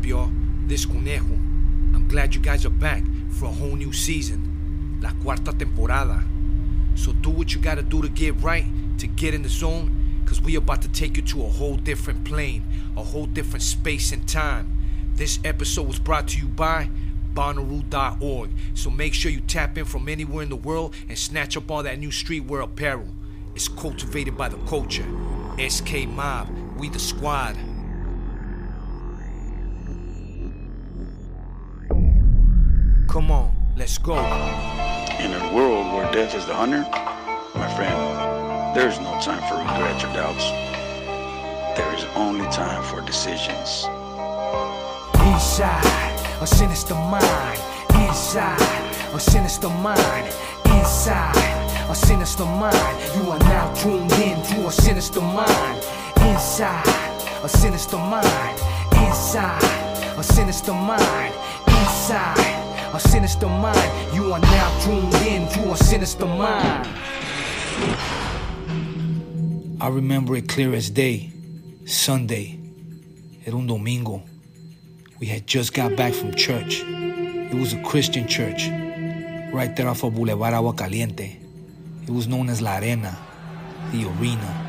Up, y'all? This Conejo. I'm glad you guys are back for a whole new season. La cuarta temporada. So do what you gotta do to get right, to get in the zone, cause we about to take you to a whole different plane, a whole different space and time. This episode was brought to you by Bonnaroo.org. So make sure you tap in from anywhere in the world and snatch up all that new streetwear apparel. It's cultivated by the culture. SK Mob, we the squad. Come on, let's go. In a world where death is the hunter, my friend, there is no time for regrets or doubts. There is only time for decisions. Inside, a sinister mind. Inside, a sinister mind. Inside, a sinister mind. You are now tuned in to a sinister mind. Inside, a sinister mind. Inside, a sinister mind. Inside, a sinister mind. You are now tuned in to a sinister mind. I remember it clear as day. Sunday. Era un domingo. We had just got back from church. It was a Christian church, right there off of Boulevard Agua Caliente. It was known as La Arena, the arena.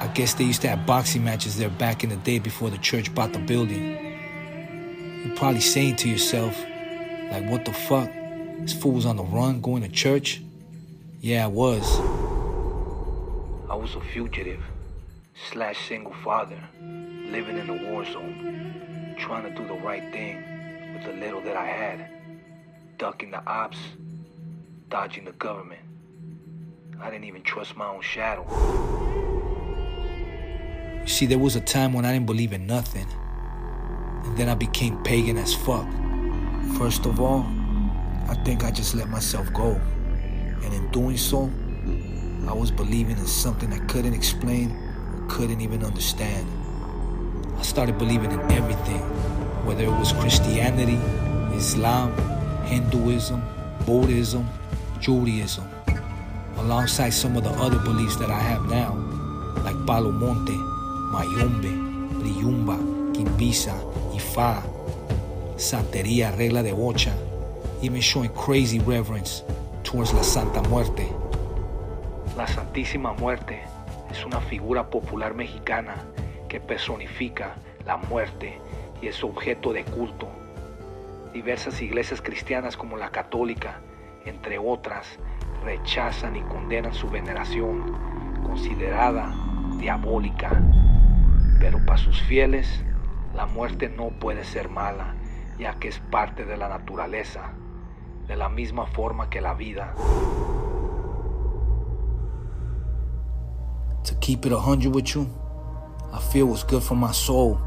I guess they used to have boxing matches there back in the day before the church bought the building. You're probably saying to yourself, like, what the fuck? This fool was on the run going to church? Yeah, I was. I was a fugitive, slash single father, living in a war zone, trying to do the right thing with the little that I had, ducking the ops, dodging the government. I didn't even trust my own shadow. You see, there was a time when I didn't believe in nothing. And then I became pagan as fuck. First of all, I think I just let myself go. And in doing so, I was believing in something I couldn't explain or couldn't even understand. I started believing in everything, whether it was Christianity, Islam, Hinduism, Buddhism, Judaism, alongside some of the other beliefs that I have now, like Palo Monte, Mayombe, Briyumba, Quimbisa, Ifa, Santeria, Regla de Bocha, even showing crazy reverence towards la Santa Muerte. La Santísima Muerte es una figura popular mexicana que personifica la muerte y es objeto de culto. Diversas iglesias cristianas como la católica, entre otras, rechazan y condenan su veneración, considerada diabólica. Pero para sus fieles, la muerte no puede ser mala, ya que es parte de la naturaleza, de la misma forma que la vida. To keep it a hundred with you, I feel was good for my soul,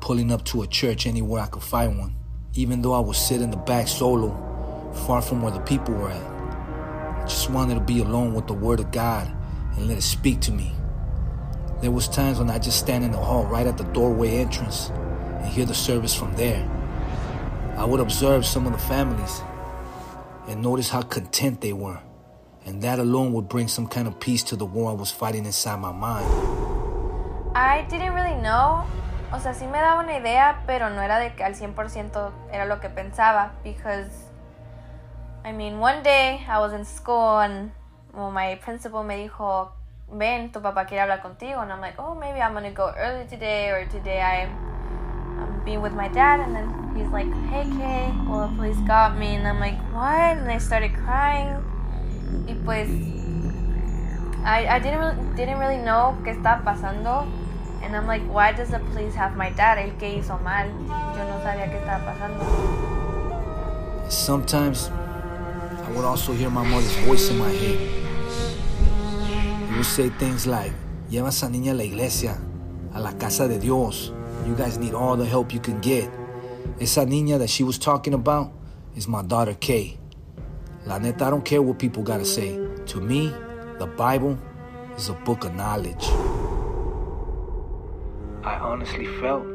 pulling up to a church anywhere I could find one, even though I would sit in the back solo, far from where the people were at. I just wanted to be alone with the Word of God and let it speak to me. There was times when I just stand in the hall right at the doorway entrance and hear the service from there. I would observe some of the families and notice how content they were. And that alone would bring some kind of peace to the war I was fighting inside my mind. I didn't really know. O sea, sí me daba una idea, pero no era de que al 100% era lo que pensaba. Because, I mean, one day I was in school and well, my principal me dijo, ven, tu papá quiere hablar contigo. And I'm like, oh, maybe I'm going to go early today or today I'm, Um, I'm being with my dad. And then he's like, hey, Kay, well, the police got me. And I'm like, what? And I started crying. Y pues, I, I didn't, really, didn't really know qué estaba pasando. And I'm like, why does the police have my dad? El que hizo mal. Yo no sabía qué estaba pasando. Sometimes I would also hear my mother's voice in my head. It would say things like, Lleva esa niña a la iglesia, a la casa de Dios. You guys need all the help you can get. Esa niña that she was talking about is my daughter Kay. La neta, I don't care what people gotta say. To me, the Bible is a book of knowledge. I honestly felt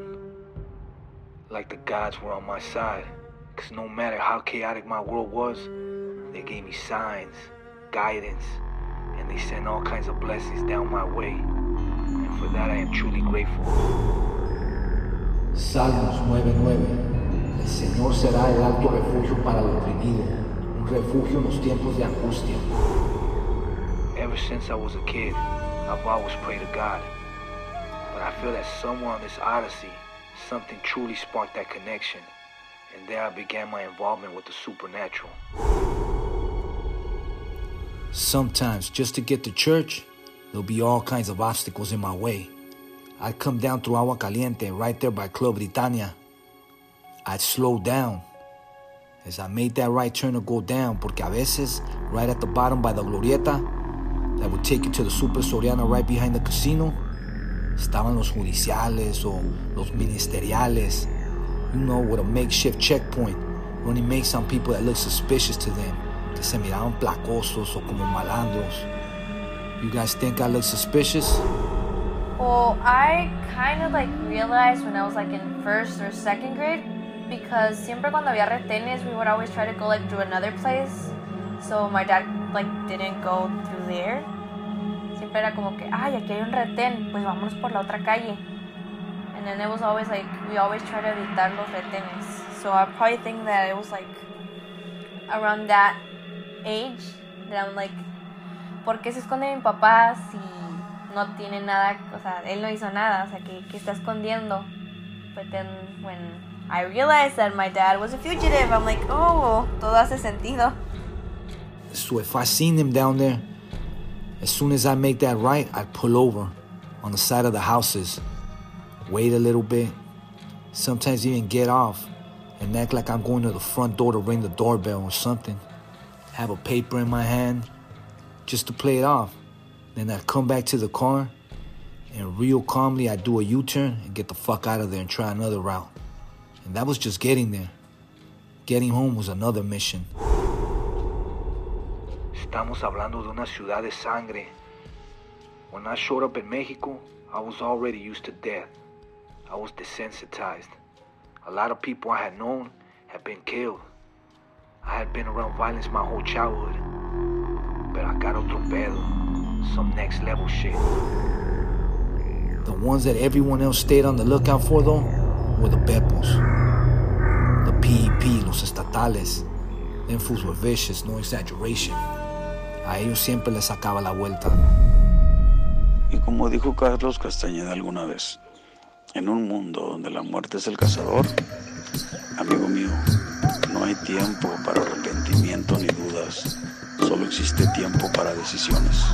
like the gods were on my side. Because no matter how chaotic my world was, they gave me signs, guidance, and they sent all kinds of blessings down my way. And for that, I am truly grateful. Salmos 9:9. El Señor será el alto refugio para el oprimido, un refugio en los tiempos de angustia. Ever since I was a kid, I've always prayed to God. But I feel that somewhere on this odyssey, something truly sparked that connection. And there I began my involvement with the supernatural. Sometimes, just to get to church, there'll be all kinds of obstacles in my way. I'd come down through Agua Caliente, right there by Club Britannia. I'd slow down as I made that right turn to go down, porque a veces, right at the bottom by the Glorieta, that would take you to the Super Soriana right behind the casino, estaban los judiciales o los ministeriales, you know, with a makeshift checkpoint, running makes on people that look suspicious to them, que se miraban placosos o como malandros. You guys think I look suspicious? Well, I kind of like realized when I was like in first or second grade because siempre cuando había retenes, we would always try to go like through another place. So my dad like didn't go through there. Siempre era como que, ay, aquí hay un retén, pues vámonos por la otra calle. And then it was always like, we always try to evitar los retenes. So I probably think that it was like around that age that I'm like, ¿por qué se esconde mi papá si no tiene nada, o sea, él no hizo nada, o sea, que, que está escondiendo? But then when I realized that my dad was a fugitive, I'm like, oh, todo hace sentido. So if I seen him down there, as soon as I make that right, I'd pull over on the side of the houses, wait a little bit, sometimes even get off and act like I'm going to the front door to ring the doorbell or something. Have a paper in my hand just to play it off. Then I'd come back to the car and real calmly I'd do a U turn and get the fuck out of there and try another route. And that was just getting there. Getting home was another mission. Estamos hablando de una ciudad de sangre. When I showed up in Mexico, I was already used to death. I was desensitized. A lot of people I had known had been killed. I had been around violence my whole childhood. But I got otro pedo. Some next level shit. The ones that everyone else stayed on the lookout for, though, were the Bepos. The PEP, los estatales. Them fools were vicious, no exaggeration. A ellos siempre les sacaba la vuelta. Y como dijo Carlos Castañeda alguna vez, en un mundo donde la muerte es el cazador, amigo mío, no hay tiempo para arrepentimiento ni dudas, solo existe tiempo para decisiones.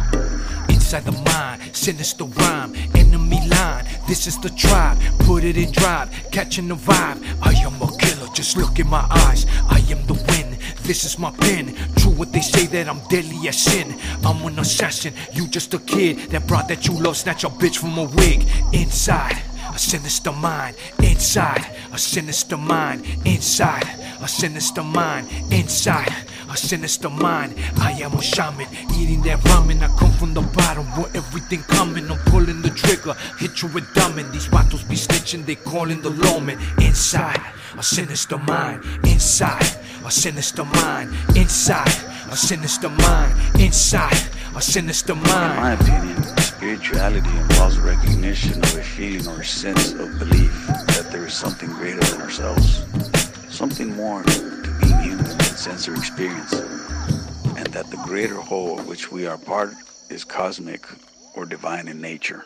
Inside the mind, sinister rhyme, enemy line. This is the tribe, put it in drive, catching the vibe. I am a killer, just look in my eyes. I am the wind, this is my pen. True what they say that I'm deadly as sin. I'm an assassin, you just a kid that brought that you love, snatch a bitch from a wig. Inside, a sinister mind. Inside, a sinister mind. Inside, a sinister mind. Inside, a sinister mind. I am a shaman, eating that ramen. I come from the bottom where everything coming. I'm pulling the trigger, hit you with diamond. These vatos be snitching, they calling the lawman. Inside, a sinister mind. Inside, a sinister mind. Inside, a sinister mind. Inside, a sinister In mind. my opinion, spirituality involves recognition of a feeling or sense of belief that there is something greater than ourselves, something more to being human than sensory experience, and that the greater whole of which we are part is cosmic or divine in nature.